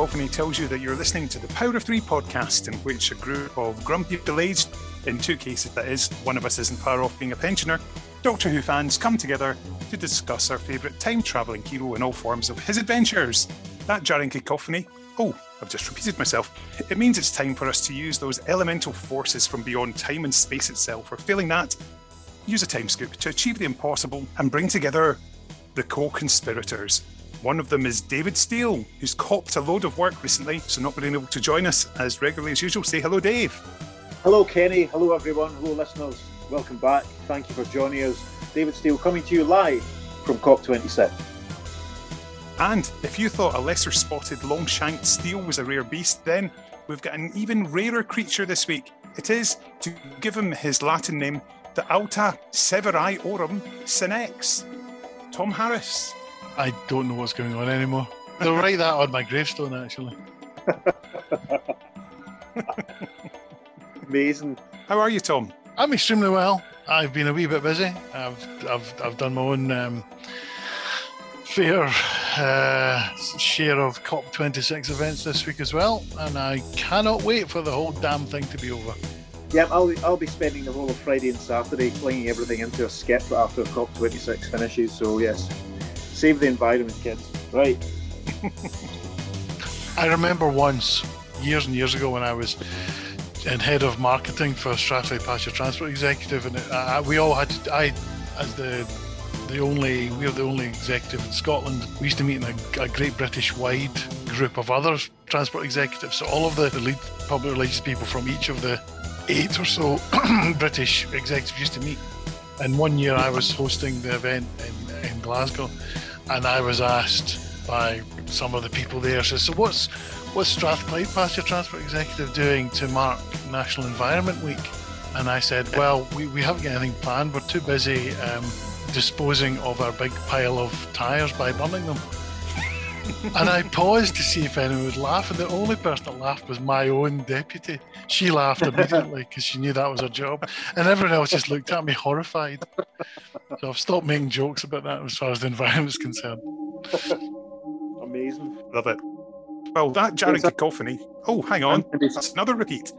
Cacophony tells you that you're listening to the Power of Three podcast, in which a group of grumpy delays, in two cases that is, one of us isn't far off being a pensioner, Doctor Who fans come together to discuss our favourite time travelling hero in all forms of his adventures. That jarring cacophony, oh, I've just repeated myself. It means it's time for us to use those elemental forces from beyond time and space itself, or failing that, use a time scoop to achieve the impossible and bring together the co conspirators. One of them is David Steele, who's copped a load of work recently, so not being able to join us as regularly as usual. Say hello, Dave. Hello, Kenny. Hello, everyone. Hello, listeners. Welcome back. Thank you for joining us. David Steele coming to you live from COP26. And if you thought a lesser spotted long shanked steel was a rare beast, then we've got an even rarer creature this week. It is, to give him his Latin name, the Alta Severi Aurum Senex. Tom Harris. I don't know what's going on anymore. They'll write that on my gravestone, actually. Amazing. How are you, Tom? I'm extremely well. I've been a wee bit busy. I've I've, I've done my own um, fair uh, share of COP26 events this week as well, and I cannot wait for the whole damn thing to be over. Yeah, I'll, I'll be spending the whole of Friday and Saturday flinging everything into a skip after COP26 finishes. So yes, save the environment, kids. Right. I remember once, years and years ago, when I was in head of marketing for Strathclyde Passenger Transport Executive, and uh, we all had to, I, as the the only, we were the only executive in Scotland. We used to meet in a, a great British wide group of other transport executives. So all of the lead public relations people from each of the eight or so British executives used to meet. And one year I was hosting the event in, in Glasgow, and I was asked by some of the people there, says, so what's what's Strathclyde Passenger Transport Executive doing to mark National Environment Week? And I said, well, we, we haven't got anything planned. We're too busy um, disposing of our big pile of tyres by burning them. And I paused to see if anyone would laugh, and the only person that laughed was my own deputy. She laughed immediately because she knew that was her job, and everyone else just looked at me horrified. So I've stopped making jokes about that as far as the environment is concerned. Amazing. Love it. Well, that jarring cacophony. Oh, hang on. That's another repeat.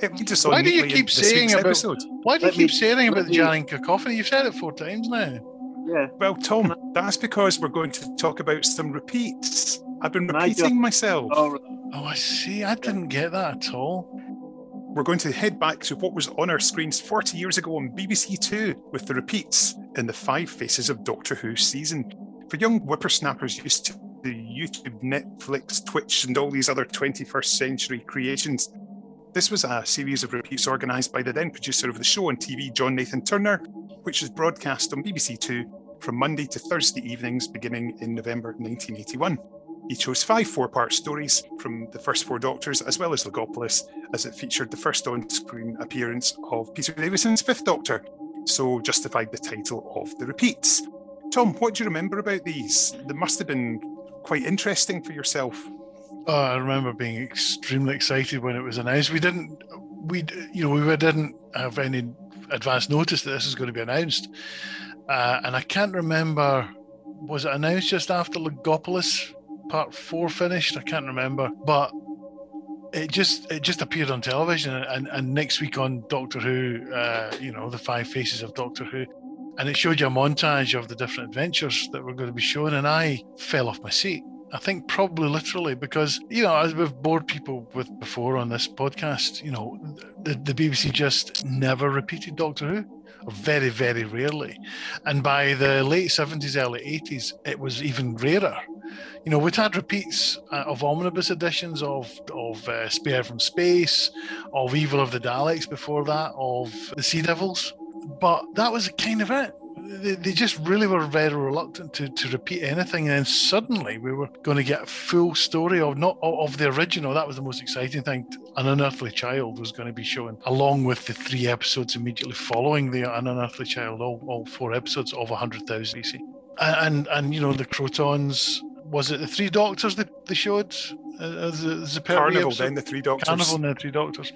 It leads Why do you keep saying week's about? episode. Why do you Let me- keep saying about let the me- jarring cacophony? You've said it four times now. Yeah. Well, Tom, that's because we're going to talk about some repeats. I've been Can just- repeating myself. Oh, Oh, I see. I didn't get that at all. We're going to head back to what was on our screens 40 years ago on BBC Two with the repeats in the Five Faces of Doctor Who season. For young whippersnappers used to the YouTube, Netflix, Twitch, and all these other 21st century creations, this was a series of repeats organised by the then producer of the show on TV, John Nathan Turner, which was broadcast on BBC Two from Monday to Thursday evenings beginning in November 1981. He chose five four part stories from the first four Doctors, as well as Logopolis, as it featured the first on screen appearance of Peter Davison's Fifth Doctor, so justified the title of the repeats. Tom, what do you remember about these? They must have been quite interesting for yourself. Oh, I remember being extremely excited when it was announced. We didn't, we, you know, we didn't have any advance notice that this was going to be announced, uh, and I can't remember. Was it announced just after Logopolis Part Four finished? I can't remember, but it just it just appeared on television, and, and next week on Doctor Who, uh, you know, the Five Faces of Doctor Who, and it showed you a montage of the different adventures that were going to be shown, and I fell off my seat. I think probably literally because you know as we've bored people with before on this podcast, you know the, the BBC just never repeated Doctor Who, very very rarely, and by the late seventies, early eighties, it was even rarer. You know, we'd had repeats uh, of omnibus editions of of uh, Spearhead from Space, of Evil of the Daleks before that, of the Sea Devils, but that was kind of it they, they just really were very reluctant to, to repeat anything and then suddenly we were going to get a full story of not of the original. That was the most exciting thing. An unearthly child was going to be shown along with the three episodes immediately following the an unearthly child all, all four episodes of 100000 bc and, and and you know the Krotons was it the three doctors they, they showed? Uh, as a, as a Carnival, then the Three Doctors. Carnival and the Three Doctors,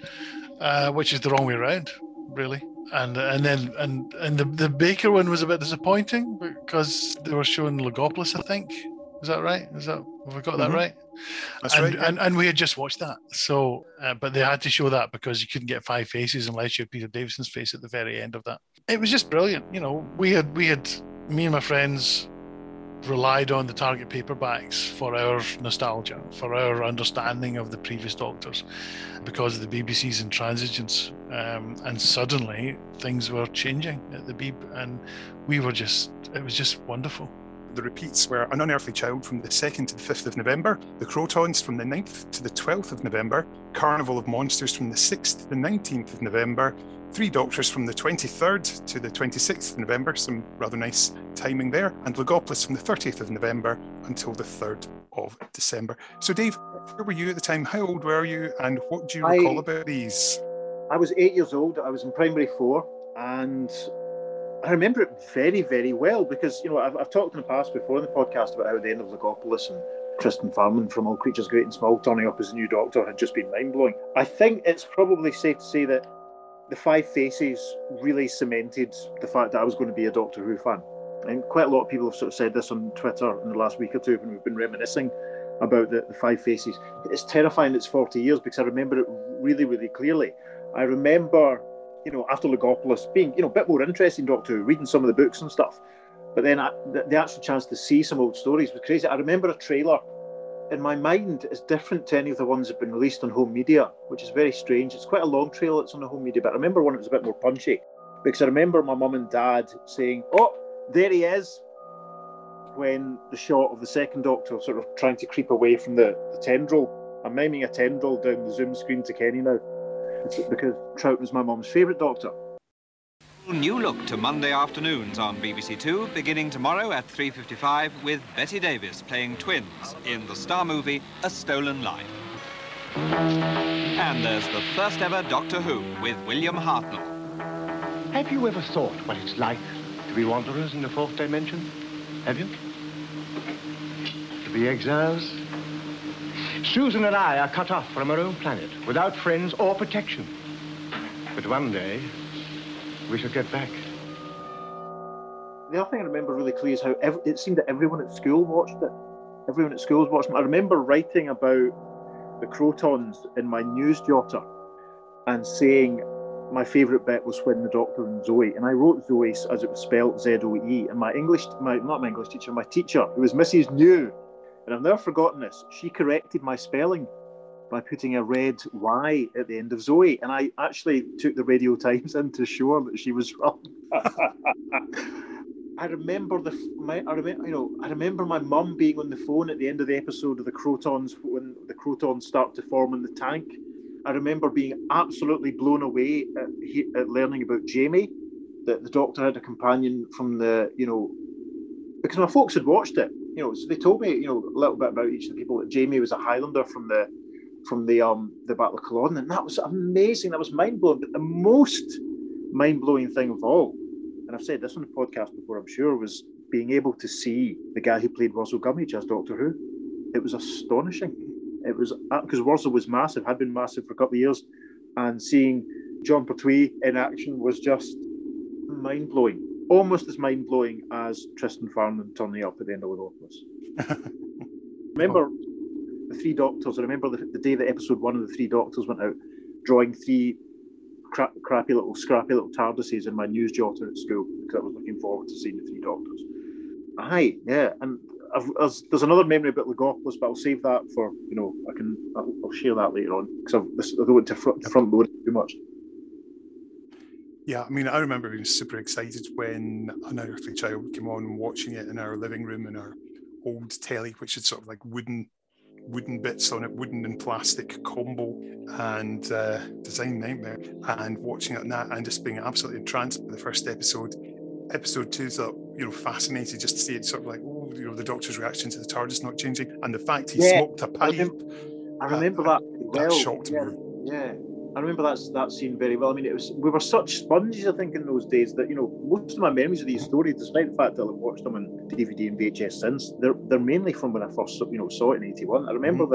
uh, which is the wrong way around, really. And and then and and the, the Baker one was a bit disappointing because they were showing Logopolis, I think. Is that right? Is that have we got that Mhm. right? That's and, right. yeah. and and we had just watched that. So, uh, but they had to show that because you couldn't get five faces unless you had Peter Davison's face at the very end of that. It was just brilliant. You know, we had we had me and my friends relied on the target paperbacks for our nostalgia, for our understanding of the previous Doctors, because of the BBC's intransigence. Um, and suddenly things were changing at the Beeb, and we were just, it was just wonderful. The repeats were An Unearthly Child from the 2nd to the 5th of November, The Krotons from the 9th to the 12th of November, Carnival of Monsters from the 6th to the 19th of November, Three Doctors from the 23rd to the 26th of November, some rather nice timing there, and Logopolis from the 30th of November until the 3rd of December. So, Dave, where were you at the time? How old were you, and what do you I- recall about these? I was eight years old. I was in primary four, and I remember it very, very well because you know I've, I've talked in the past before in the podcast about how the end of Logopolis and Tristan Farnon from All Creatures Great and Small turning up as a new Doctor had just been mind blowing. I think it's probably safe to say that the Five Faces really cemented the fact that I was going to be a Doctor Who fan. And quite a lot of people have sort of said this on Twitter in the last week or two when we've been reminiscing about the, the Five Faces. It's terrifying it's 40 years because I remember it really, really clearly. I remember, you know, after Logopolis being, you know, a bit more interesting Doctor reading some of the books and stuff. But then I, the, the actual chance to see some old stories was crazy. I remember a trailer in my mind is different to any of the ones that have been released on home media, which is very strange. It's quite a long trailer that's on the home media, but I remember one that was a bit more punchy because I remember my mum and dad saying, Oh, there he is. When the shot of the second doctor sort of trying to creep away from the, the tendril. I'm miming a tendril down the Zoom screen to Kenny now. It's because Trout was my mum's favourite doctor. New look to Monday afternoons on BBC Two, beginning tomorrow at 3.55 with Bette Davis playing twins in the star movie A Stolen Life. And there's the first ever Doctor Who with William Hartnell. Have you ever thought what it's like to be wanderers in the fourth dimension? Have you? To be exiles? Susan and I are cut off from our own planet, without friends or protection. But one day, we shall get back. The other thing I remember really clearly is how it seemed that everyone at school watched it. Everyone at school was watching it. I remember writing about the Krotons in my news jotter and saying my favourite bit was when the Doctor and Zoe, and I wrote Zoe as it was spelled Z O E. And my English, my not my English teacher, my teacher, who was Mrs. New, and I've never forgotten this. She corrected my spelling by putting a red Y at the end of Zoe, and I actually took the Radio Times in to show her that she was wrong. I remember the my I remember you know I remember my mum being on the phone at the end of the episode of the Krotons when the Krotons start to form in the tank. I remember being absolutely blown away at, at learning about Jamie, that the Doctor had a companion from the you know because my folks had watched it. You know, so they told me you know a little bit about each of the people. That Jamie was a Highlander from the from the um the Battle of Culloden, and that was amazing. That was mind blowing. But the most mind blowing thing of all, and I've said this on the podcast before, I'm sure, was being able to see the guy who played Worzel Gummidge as Doctor Who. It was astonishing. It was because Worzel was massive, had been massive for a couple of years, and seeing Jon Pertwee in action was just mind blowing. Almost as mind blowing as Tristan Farnon turning up at the end of Logopolis. remember the three doctors. I remember the, the day that episode one of the three doctors went out, drawing three cra- crappy little, scrappy little TARDISes in my news jotter at school because I was looking forward to seeing the three doctors. Aye, yeah, and I've, there's, there's another memory about Logopolis, but I'll save that for you know I can I'll, I'll share that later on because I don't want to front, front load it too much. Yeah, I mean, I remember being super excited when An Unearthly Child came on and watching it in our living room in our old telly, which had sort of like wooden wooden bits on it, wooden and plastic combo, and uh, design nightmare, and watching it and that, and just being absolutely entranced by the first episode. Episode two, so you know, fascinated just to see it sort of like, oh, you know, the Doctor's reaction to the TARDIS not changing, and the fact he Yeah, smoked a pipe. remember, I remember that- that, that well. shocked yeah, me. Yeah, I remember that that scene very well. I mean, it was we were such sponges, I think, in those days that you know most of my memories of these stories, despite the fact that I've watched them on DVD and VHS since, they're they're mainly from when I first you know saw it in '81. I remember Mm-hmm.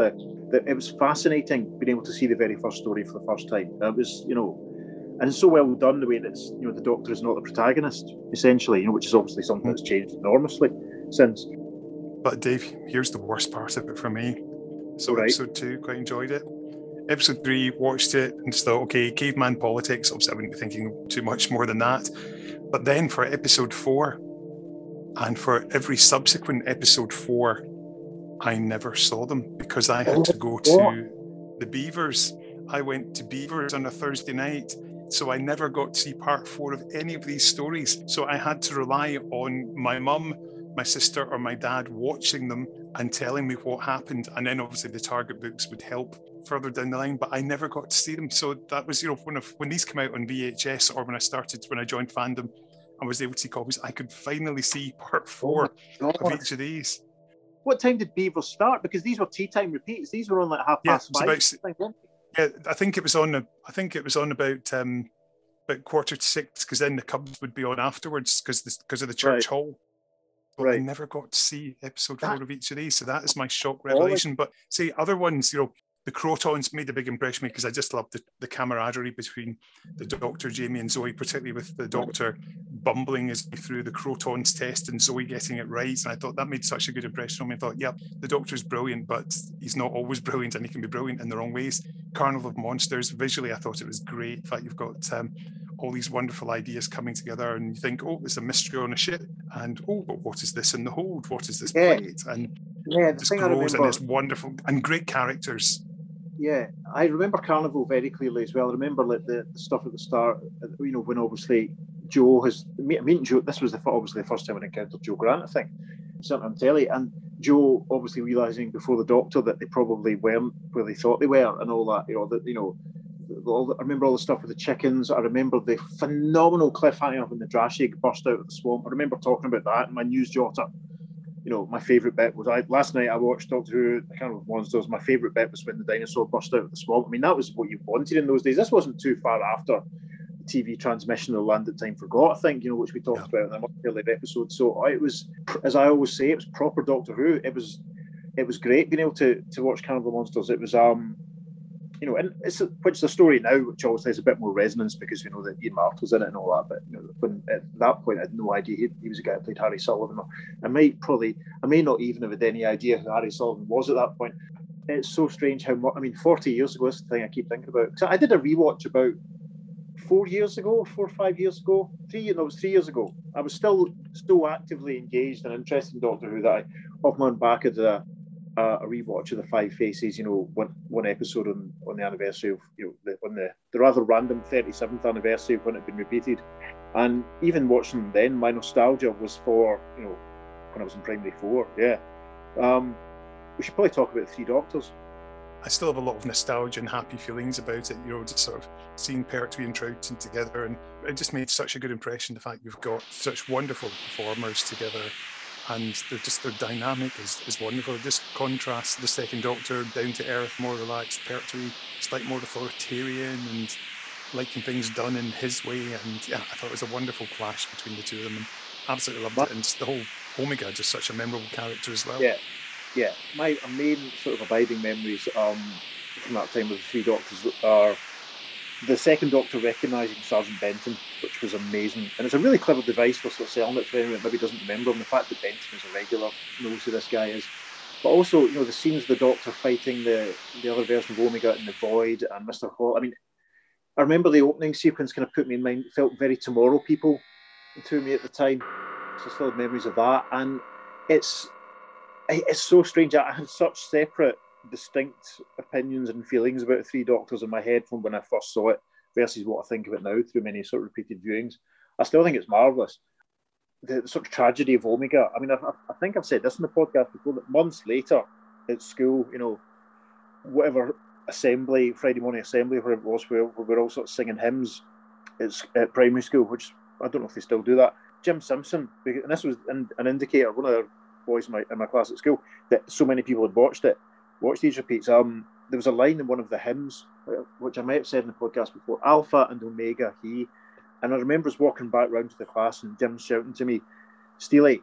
that it was fascinating being able to see the very first story for the first time. It was you know. And it's so well done the way that it's, you know the Doctor is not the protagonist essentially, you know, which is obviously something that's changed enormously since. But Dave, here's the worst part of it for me. So Right. episode two, quite enjoyed it. Episode three, watched it and just thought, okay, caveman politics. Obviously, I wouldn't be thinking too much more than that. But then for episode four, and for every subsequent episode four, I never saw them because I had to go to the Beavers. I went to Beavers on a Thursday night, so I never got to see part four of any of these stories. So I had to rely on my mum, my sister, or my dad watching them and telling me what happened. And then obviously the target books would help further down the line, but I never got to see them. So that was, you know, when, I, when these came out on VHS or when I started, when I joined fandom, I was able to see copies. I could finally see part four of each of these. What time did Beaver start? Because these were tea time repeats. These were on like half Yeah, past five. about s- I think, weren't Yeah, I think it was on. I think it was on about um, about quarter to six because then the Cubs would be on afterwards because because of the church Right. hall. they? I never got to see episode That- four of each of these, so that is my shock of- revelation. But see, other ones, you know, the Krotons made a big impression me because I just loved the, the camaraderie between the Doctor, Jamie, and Zoe, particularly with the Doctor bumbling his way through the Krotons test and Zoe getting it right. And I thought that made such a good impression on me. I thought, yeah, the Doctor's brilliant, but he's not always brilliant, and he can be brilliant in the wrong ways. Carnival of Monsters, visually, I thought it was great. In fact, you've got um, all these wonderful ideas coming together, and you think, oh, there's a mystery on a ship, and oh, but what is this in the hold? What is this Yeah. plate? And Yeah, the thing I grows and it's wonderful and great characters. Yeah, I remember Carnival very clearly as well. I remember like the, the stuff at the start. You know, when obviously Jo has me- meeting Jo. This was the obviously the first time I encountered Jo Grant. I think something on telly, and Jo obviously realizing before the Doctor that they probably weren't where they thought they were, and all that. You know, that you know. The, I remember all the stuff with the chickens. I remember the phenomenal cliffhanger when the Drashig burst out of the swamp. I remember talking about that in my news jotter you know, my favourite bit was I last night I watched Doctor Who, I can't remember Monsters. My favourite bit was when the dinosaur burst out of the swamp. I mean, that was what you wanted in those days. This wasn't too far after the TV transmission of Land That Time Forgot, I think, you know, which we talked about in much earlier episode. So it was, as I always say, it was proper Doctor Who. It was, it was great being able to to watch Carnival Monsters. It was, um, you know, and it's which the story now, which obviously has a bit more resonance because we know that Ian Marter's in it and all that. But you know, when at that point I had no idea he, he was a guy who played Harry Sullivan. I might probably, I may not even have had any idea who Harry Sullivan was at that point. It's so strange how much. I mean, forty years ago. is the thing I keep thinking about. So I did a rewatch about four years ago, four or five years ago, three. No, it was three years ago. I was still still actively engaged and interested in Doctor Who. That I off my own back I did a a, rewatch of the Five Faces. You know, one one episode on on the anniversary of you know the, on the the rather random thirty seventh anniversary of when it had been repeated. And even watching then, my nostalgia was for you know when I was in primary four. Yeah. Um, we should probably talk about Three Doctors. I still have a lot of nostalgia and happy feelings about it. You know, just sort of seeing Pertwee and Troughton together, and it just made such a good impression. The fact you've got such wonderful performers together, and they're just their dynamic is, is wonderful. It just contrasts the Second Doctor down to earth, more relaxed. Pertwee, slightly more authoritarian and liking things done in his way. And yeah, I thought it was a wonderful clash between the two of them, and absolutely loved it. And the whole Omega, just such a memorable character as well. Yeah. Yeah. My main sort of abiding memories um, from that time with the Three Doctors are the Second Doctor recognising Sergeant Benton, which was amazing. And it's a really clever device for sort of selling it for anyone that maybe doesn't remember him. The fact that Benton is a regular knows who this guy is. But also, you know, the scenes of the Doctor fighting the, the other version of Omega in the Void and Mr. Hall. I mean, I remember the opening sequence kind of put me in mind, felt very Tomorrow People to me at the time. So still have memories of that. And it's it's so strange. I had such separate, distinct opinions and feelings about Three Doctors in my head from when I first saw it versus what I think of it now through many sort of repeated viewings. I still think it's marvelous. The, the sort of tragedy of Omega. I mean, I, I think I've said this in the podcast before. That months later at school, you know, whatever assembly, Friday morning assembly, wherever it was, where we were all sort of singing hymns at, at primary school, which I don't know if they still do that. Jim Simpson, and this was an, an indicator. One of the boys in my, in my class at school that so many people had watched it, watched these repeats. Um, there was a line in one of the hymns, uh, which I might have said in the podcast before, Alpha and Omega, he. And I remember us walking back round to the class and Jim shouting to me, Steely,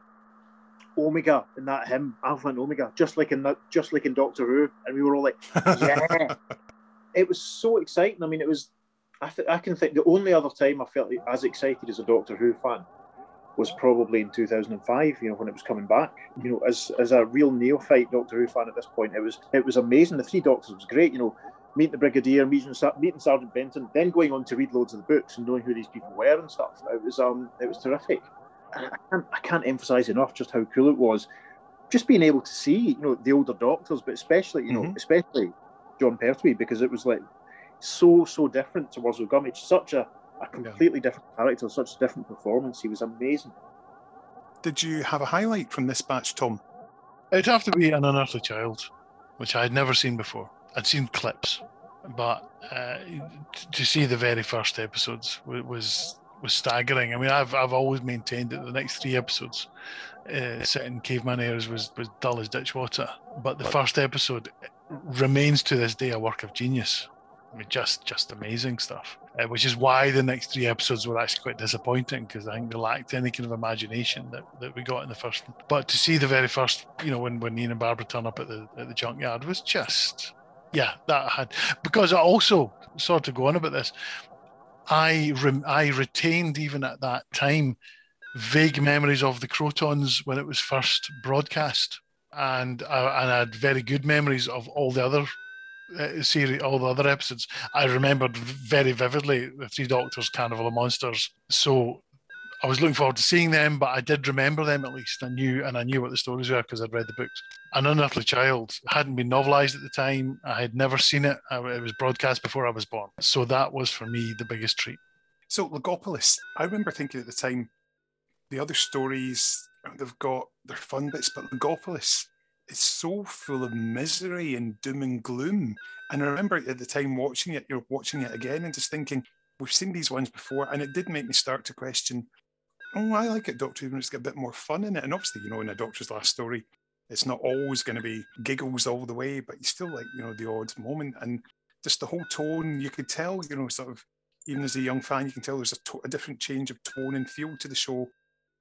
Omega in that hymn, Alpha and Omega, just like in that, just like in Doctor Who. And we were all like, yeah. it was so exciting. I mean, it was, I, th- I can think the only other time I felt as excited as a Doctor Who fan was probably in 2005. You know, when it was coming back. You know, as as a real neophyte Doctor Who fan at this point, it was it was amazing. The Three Doctors was great. You know, meeting the Brigadier, meeting, meeting Sergeant Benton, then going on to read loads of the books and knowing who these people were and stuff. It was um, it was terrific. I can't, I can't emphasize enough just how cool it was. Just being able to see, you know, the older doctors, but especially, you know, mm-hmm. especially Jon Pertwee, because it was like so, so different to Worzel Gummidge. Such a, a completely yeah. different character, such a different performance. He was amazing. Did you have a highlight from this batch, Tom? It'd have to be An Unearthly Child, which I had never seen before. I'd seen clips, but uh, to see the very first episodes was was staggering. I mean, I've I've always maintained that the next three episodes, uh, set in caveman eras, was was dull as ditch water. But the first episode remains to this day a work of genius. I mean, just just amazing stuff. Uh, which is why the next three episodes were actually quite disappointing because I think they lacked any kind of imagination that, that we got in the first one. But to see the very first, you know, when when Ian and Barbara turn up at the at the junkyard was just yeah, that had because I also sort of go on about this. I rem, I retained even at that time vague memories of the Krotons when it was first broadcast, and and I had very good memories of all the other uh, series, all the other episodes. I remembered very vividly the Three Doctors, Carnival of Monsters. So I was looking forward to seeing them, but I did remember them at least. I knew and I knew what the stories were because I'd read the books. An Unearthly Child hadn't been novelized at the time. I had never seen it. It was broadcast before I was born. So that was for me the biggest treat. So Logopolis, I remember thinking at the time, the other stories they've got their fun bits, but Logopolis is so full of misery and doom and gloom. And I remember at the time watching it, you're watching it again and just thinking, we've seen these ones before, and it did make me start to question oh, I like it, Doctor Who, it's got a bit more fun in it. And obviously, you know, in a Doctor's last story, it's not always going to be giggles all the way, but you still like, you know, the odd moment. And just the whole tone, you could tell, you know, sort of, even as a young fan, you can tell there's a, to- a different change of tone and feel to the show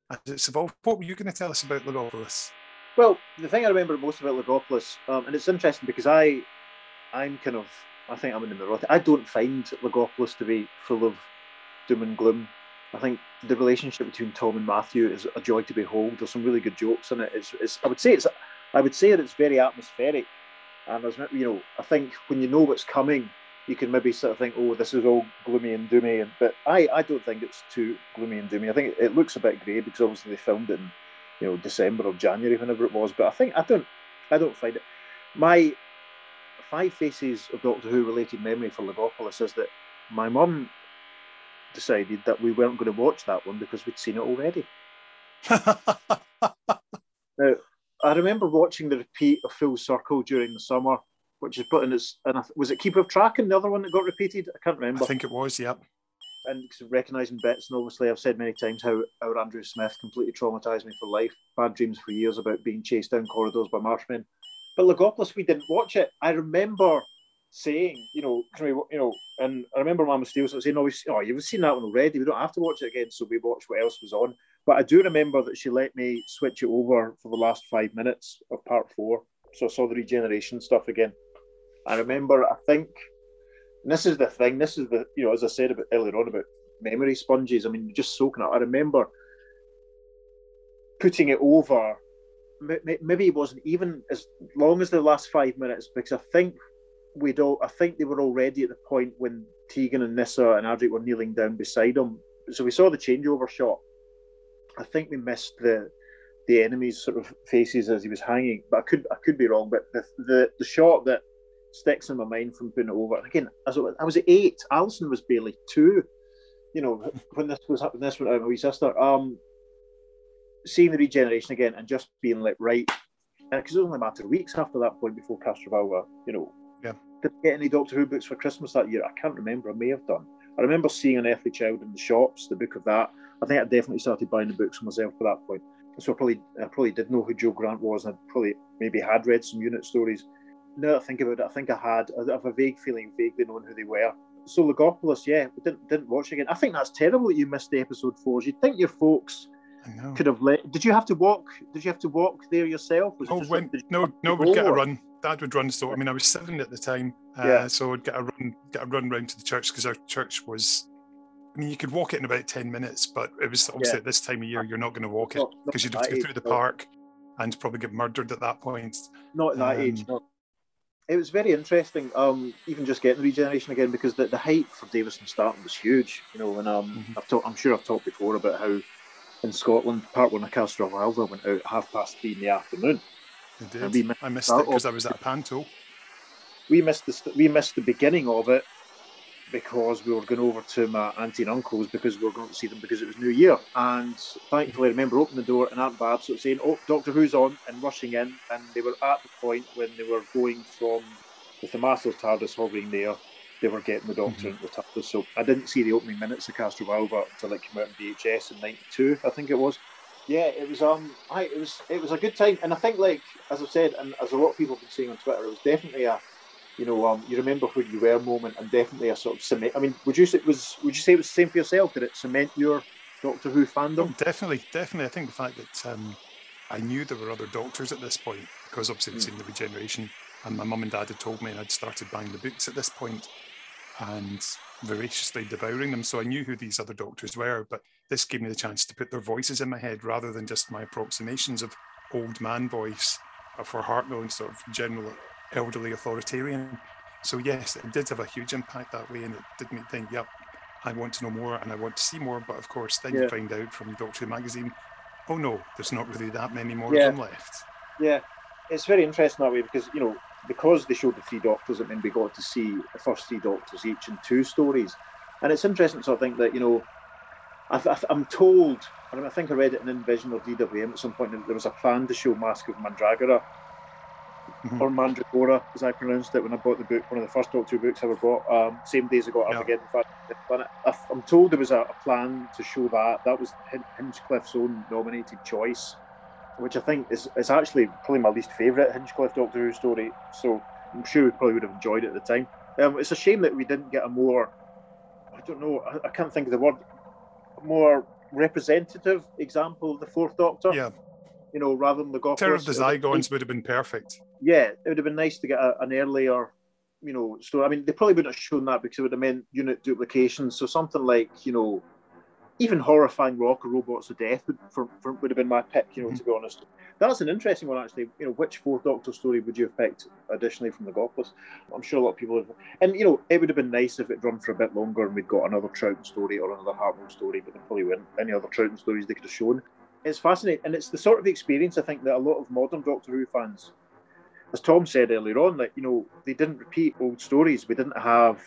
as it's evolved. What were you going to tell us about Logopolis? Well, the thing I remember most about Logopolis, um, and it's interesting because I, I'm kind of, I think I'm in the middle. I don't find Logopolis to be full of doom and gloom I think the relationship between Tom and Matthew is a joy to behold. There's some really good jokes in it. It's, it's I would say it's I would say that it's very atmospheric, and there's you know I think when you know what's coming, you can maybe sort of think, oh, this is all gloomy and doomy, but I I don't think it's too gloomy and doomy. I think it looks a bit grey because obviously they filmed it in you know December or January, whenever it was. But I think I don't I don't find it. My five faces of Doctor Who related memory for Logopolis is that my mum decided that we weren't going to watch that one because we'd seen it already. now, I remember watching the repeat of Full Circle during the summer, which is put in its. And was it Keeper of Traken, the other one that got repeated? I can't remember. I think it was, yep. And recognising bits, and obviously, I've said many times how our Andrew Smith completely traumatised me for life. Bad dreams for years about being chased down corridors by marshmen. But Logopolis, we didn't watch it. I remember saying, you know, you know, and I remember Mama Steele saying, "Oh, oh, you've seen that one already. We don't have to watch it again." So we watched what else was on. But I do remember that she let me switch it over for the last five minutes of part four. So I saw the regeneration stuff again. I remember, I think, and this is the thing. This is the, you know, as I said about earlier on about memory sponges. I mean, just soaking it. I remember putting it over maybe it wasn't even as long as the last five minutes because I think we'd all, I think they were already at the point when Tegan and Nyssa and Adric were kneeling down beside him. So we saw the changeover shot. I think we missed the the enemy's sort of faces as he was hanging, but I could I could be wrong. But the the, the shot that sticks in my mind from putting it over again, as I was at eight, Alison was barely two. You know, when this was happening, this went out my wee sister. Um, seeing the regeneration again and just being like right, because it was only a matter of weeks after that point before Castrovalva, you know, yeah. Did I get any Doctor Who books for Christmas that year? I can't remember. I may have done. I remember seeing an Earthly Child in the shops, the book of that. I think I definitely started buying the books myself at that point. So I probably I probably did know who Jo Grant was, and I probably maybe had read some unit stories. Now that I think about it, I think I had. I have a vague feeling, vaguely knowing who they were. So Logopolis, yeah, we didn't didn't watch again. I think that's terrible that you missed the episode four. You'd think your folks could have let. Did you have to walk? Did you have to walk there yourself? Was oh, when, no, no, we'd get a run. Dad would run. So I mean, I was seven at the time, uh, yeah. so I'd get a run, get a run round to the church because our church was I mean, you could walk it in about 10 minutes, but it was obviously Yeah. at this time of year, you're not going to walk it because you'd have to go through the park and probably get murdered at that point. Not at that age. Um, No. It was very interesting. Um, even just getting the regeneration again because the, the hype for Davison starting was huge. You know, and um, Mhm. I've talked. I'm sure I've talked before about how in Scotland, part one of Castrovalva went out at half past three in the afternoon. I And did. we missed I missed it because I was at a panto. We missed the we missed the beginning of it because we were going over to my auntie and uncle's because we were going to see them because it was New Year. And thankfully, I remember opening the door and Aunt Babs was saying, "Oh, Doctor Who's on," and rushing in. And they were at the point when they were going from with the Master's TARDIS hovering there. They were getting the Doctor into the TARDIS. So I didn't see the opening minutes of Castrovalva until it came out in VHS in '92, I think it was. Yeah, it was. Um, I it was it was a good time, and I think like as I've said, and as a lot of people have been saying on Twitter, it was definitely a you know, um, you remember who you were moment, and definitely a sort of cement. I mean, would you say it was? Would you say it was the same for yourself? Did it cement your Doctor Who Oh, fandom? definitely, definitely. I think the fact that um, I knew there were other doctors at this point because obviously they'd Mm. seen the regeneration, and my mum and dad had told me, and I'd started buying the books at this point and voraciously devouring them. So I knew who these other doctors were, but this gave me the chance to put their voices in my head rather than just my approximations of old man voice uh, for Hartnell and sort of general elderly authoritarian. So yes, it did have a huge impact that way, and it did make me think, yep, I want to know more and I want to see more. But of course, then Yeah. you find out from Doctor Who magazine, oh no, there's not really that many more Yeah. of them left. Yeah, it's very interesting that way because you know because they showed the three Doctors, it meant we got to see the first three Doctors each in two stories, and it's interesting to sort of think that you know, I, I'm told, I, mean, I think I read it in In-Vision or DWM at some point that there was a plan to show Mask of Mandragora Mhm. or Mandragora, as I pronounced it when I bought the book, one of the first Doctor Who books I ever bought. Um, same days I got Yeah. Armageddon Planet. I'm told there was a, a plan to show that. That was Hinchcliffe's own nominated choice, which I think is, is actually probably my least favourite Hinchcliffe Doctor Who story. So I'm sure we probably would have enjoyed it at the time. Um, it's a shame that we didn't get a more, I don't know, I, I can't think of the word, more representative example of the Fourth Doctor. Yeah, You know, rather than the Gothos. Terror of the Zygons would have been perfect. Yeah, it would have been nice to get a, an earlier, you know, story. I mean, they probably wouldn't have shown that because it would have meant unit duplication. So something like, you know, even horrifying rock or robots of death would, for, for, would have been my pick. You know, Mhm. to be honest, that's an interesting one actually. You know, which Fourth Doctor story would you have picked additionally from the Gothos? I'm sure a lot of people have. And you know, it would have been nice if it run for a bit longer and we'd got another Troughton story or another Hartnell story, but there probably weren't any other Troughton stories they could have shown. It's fascinating, and it's the sort of experience I think that a lot of modern Doctor Who fans as Tom said earlier on, that you know they didn't repeat old stories. We didn't have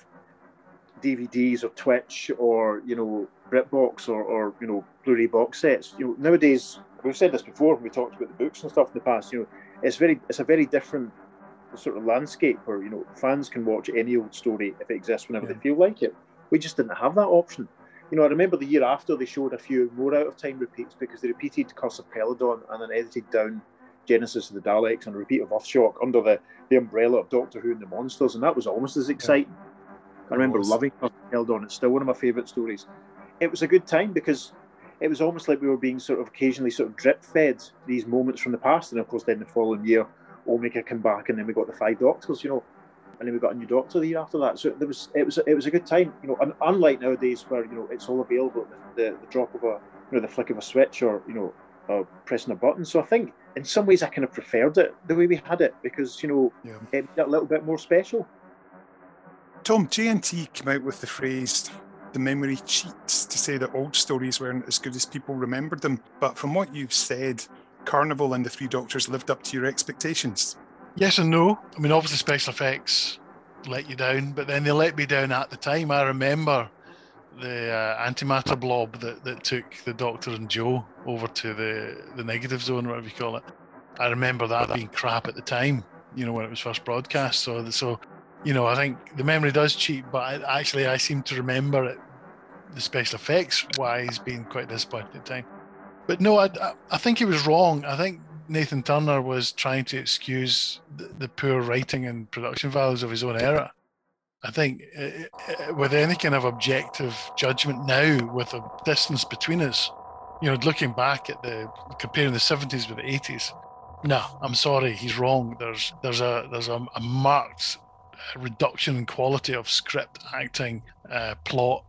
DVDs or Twitch or you know BritBox or, or you know Blu-ray box sets. You know nowadays we've said this before when we talked about the books and stuff in the past. You know it's very it's a very different sort of landscape where you know fans can watch any old story if it exists whenever Yeah. they feel like it. We just didn't have that option. You know, I remember the year after they showed a few more out of time repeats because they repeated Curse of Peladon and then edited down Genesis of the Daleks and a repeat of Earthshock under the, the umbrella of Doctor Who and the Monsters, and that was almost as exciting. I remember loving held on. It's still one of my favourite stories. It was a good time because it was almost like we were being sort of occasionally sort of drip fed these moments from the past, and of course then the following year Omega came back, and then we got the Five Doctors, you know, and then we got a new Doctor the year after that. So there was it was it was a good time, you know. And unlike nowadays where you know it's all available the, the drop of a you know the flick of a switch or you know uh, pressing a button. So I think in some ways I kind of preferred it the way we had it because you know Yeah. it made it a little bit more special. Tom, JNT came out with the phrase the memory cheats to say that old stories weren't as good as people remembered them. But from what you've said, Carnival and the Three Doctors lived up to your expectations. Yes and no. I mean, obviously, special effects let you down, but then they let me down at the time. I remember the uh, antimatter blob that, that took the Doctor and Jo over to the, the negative zone, whatever you call it. I remember that being crap at the time, you know, when it was first broadcast. So, so you know, I think the memory does cheat, but I, actually, I seem to remember it, the special effects wise, being quite disappointed at the time. But no, I, I, I think he was wrong. I think Nathan Turner was trying to excuse the, the poor writing and production values of his own era. I think uh, uh, with any kind of objective judgment now, with a distance between us, you know, looking back at the comparing the 70s with the 80s, no, I'm sorry, he's wrong. There's there's a there's a, a marked reduction in quality of script, acting, uh, plot,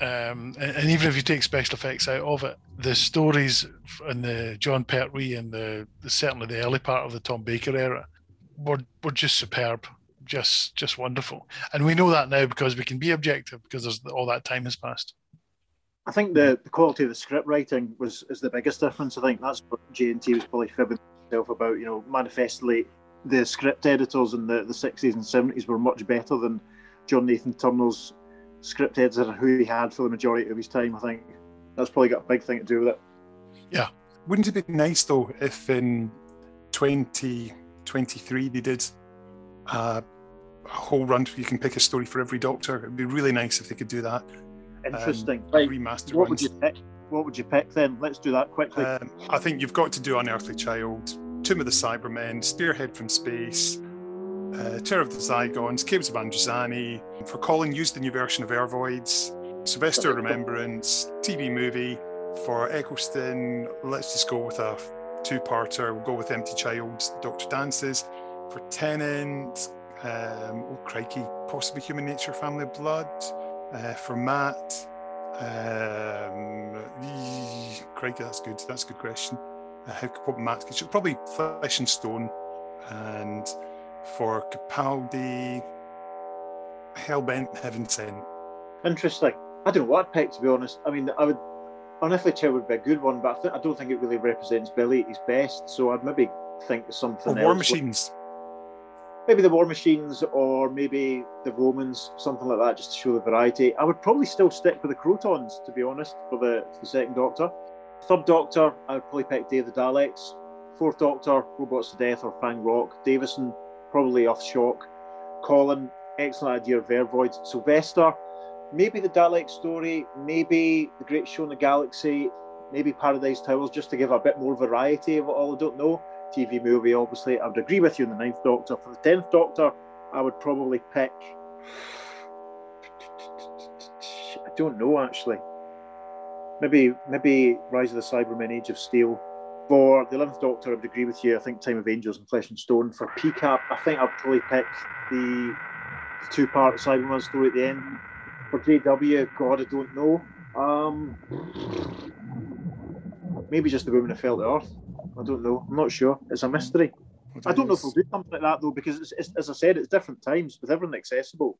um, and, and, even if you take special effects out of it, the stories in the Jon Pertwee and the, the certainly the early part of the Tom Baker era were were just superb, just just wonderful. And we know that now because we can be objective because there's all that time has passed. I think the, the quality of the script writing was is the biggest difference. I think that's what JNT was probably fibbing himself about. You know, manifestly the script editors in the, the 60s and 70s were much better than John Nathan Turner's script editor who he had for the majority of his time. I think that's probably got a big thing to do with it. Yeah. Wouldn't it be nice though if in 2023 they did a whole run you can pick a story for every Doctor? It'd be really nice if they could do that. Interesting. Um, right. Remastered what ones. would you pick? What would you pick then? Let's do that quickly. Um, I think you've got to do Unearthly Child, Tomb of the Cybermen, Spearhead from Space, uh, Terror of the Zygons, Caves of Androzani. For Colin, use the new version of Vervoids, Sylvester Remembrance, TV movie. For Eccleston, let's just go with a two-parter. We'll go with Empty Child, Doctor Dances. For Tennant, um, oh crikey, possibly Human Nature, Family Blood. Uh, for Matt, um, crikey, that's good. That's a good question. Uh, how what Matt could probably Flesh and Stone, and for Capaldi, Hellbent Heaven Sent. Interesting. I don't know what I'd pick to be honest. I mean, I would Unearthly Child would be a good one, but I, th- I don't think it really represents Billy at his best. So I'd maybe think of something. Or War else. Machines. Maybe the War Machines, or maybe the Romans, something like that, just to show the variety. I would probably still stick with the Krotons, to be honest, for the, for the second Doctor. Third Doctor, I would probably pick Day of the Daleks. Fourth Doctor, Robots to Death or Fang Rock. Davison, probably Earthshock. Colin, excellent idea of Vervoid. Sylvester, maybe the Dalek story, maybe the Great Show in the Galaxy, maybe Paradise Towers, just to give a bit more variety of it all. I don't know. TV movie, obviously. I would agree with you in the Ninth Doctor. For the Tenth Doctor, I would probably pick. I don't know actually. Maybe maybe Rise of the Cybermen, Age of Steel. For the Eleventh Doctor, I would agree with you. I think Time of Angels and Flesh and Stone. For PCAP, I think I'd probably pick the two-part Cyberman story at the end. For JW, God, I don't know. Um, maybe just the woman who fell to Earth. I don't know. I'm not sure. It's a mystery. I don't know if we'll do something like that though, because it's, it's, as I said, it's different times with everything accessible.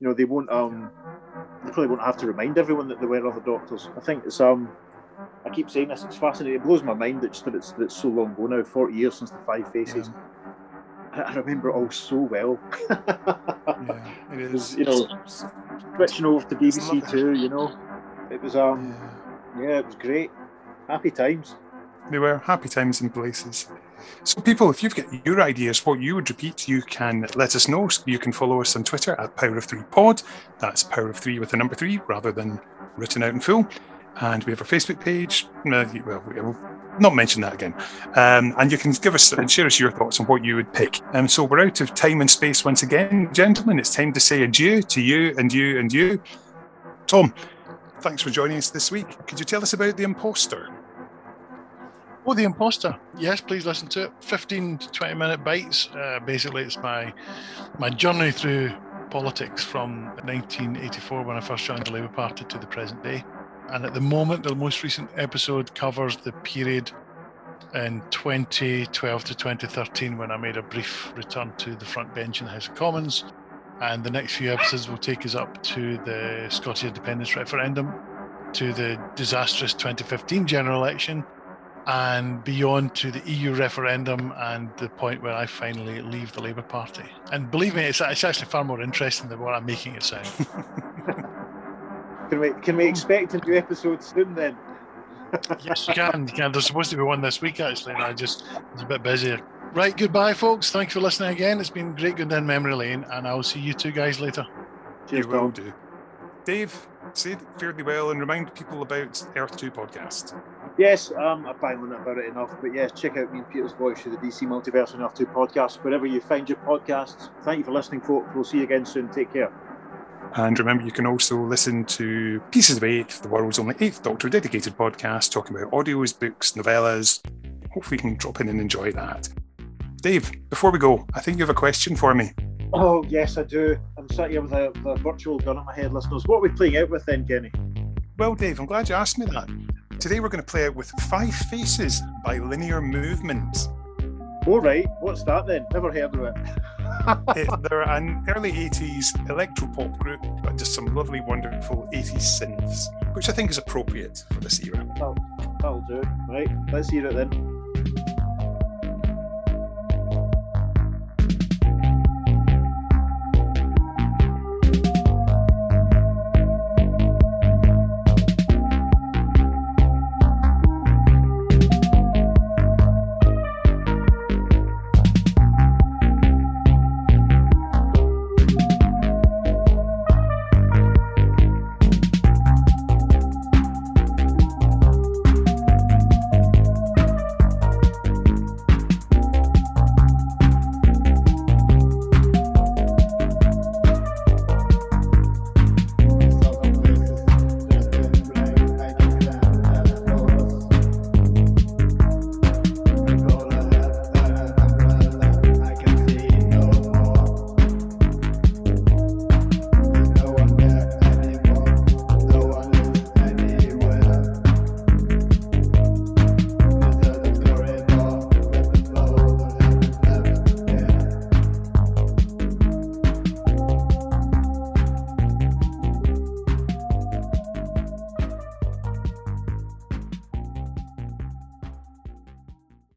You know, they won't. Um, they probably won't have to remind everyone that there were other doctors. I think it's. Um, I keep saying this. It's fascinating. It blows my mind that, that it's that it's so long ago now. Forty years since the Five Faces. I, I remember it all so well. Yeah, it is. you know, switching over to BBC Two. You know, it was. Um, Yeah. yeah, it was great. Happy times. They were happy times and places. So, people, if you've got your ideas, what you would repeat, you can let us know. You can follow us on Twitter at Power of Three Pod. That's Power of Three with the number three rather than written out in full. And we have our Facebook page. Uh, Well, we'll not mention that again. Um, and you can give us and share us your thoughts on what you would pick. Um, so we're out of time and space once again, gentlemen. It's time to say adieu to you and you and you. Tom, thanks for joining us this week. Could you tell us about the imposter? Oh, The Imposter. Yes, please listen to it. 15 to 20 minute bites. Uh, basically, it's my my journey through politics from 1984 when I first joined the Labour Party to the present day. And at the moment, the most recent episode covers the period in 2012 to 2013 when I made a brief return to the front bench in the House of Commons. And the next few episodes will take us up to the Scottish independence referendum, to the disastrous 2015 general election, and beyond to the EU referendum and the point where I finally leave the Labour Party. And believe me, it's, it's actually far more interesting than what I'm making it sound. Can we can we expect a new episode soon then? yes, you can. You can. There's supposed to be one this week, actually, and I just was a bit busy. Right, goodbye, folks. Thanks for listening again. It's been great going down memory lane, and I'll see you two guys later. Cheers, you will Tom. do. Dave, say fairly well and remind people about Earth 2 podcast. Yes, um, I've banged on about it enough, but yes, check out me and Peter's voice through the DC Multiverse and Earth 2 podcast, wherever you find your podcasts. Thank you for listening, folks. We'll see you again soon. Take care. And remember, you can also listen to Pieces of Eight, the world's only Eighth Doctor dedicated podcast, talking about audios, books, novellas. Hopefully, you can drop in and enjoy that. Dave, before we go, I think you have a question for me. Oh, yes, I do. I'm sat here with a, with a virtual gun on my head, listeners. What are we playing out with then, Kenny? Well, Dave, I'm glad you asked me that. Today we're going to play out with Five Faces by Linear Movement. All right, what's that then? Never heard of it. it eh, they're an early 80s electropop group, but just some lovely, wonderful 80s synths, which I think is appropriate for this era. That'll, that'll do. Right, let's hear it then.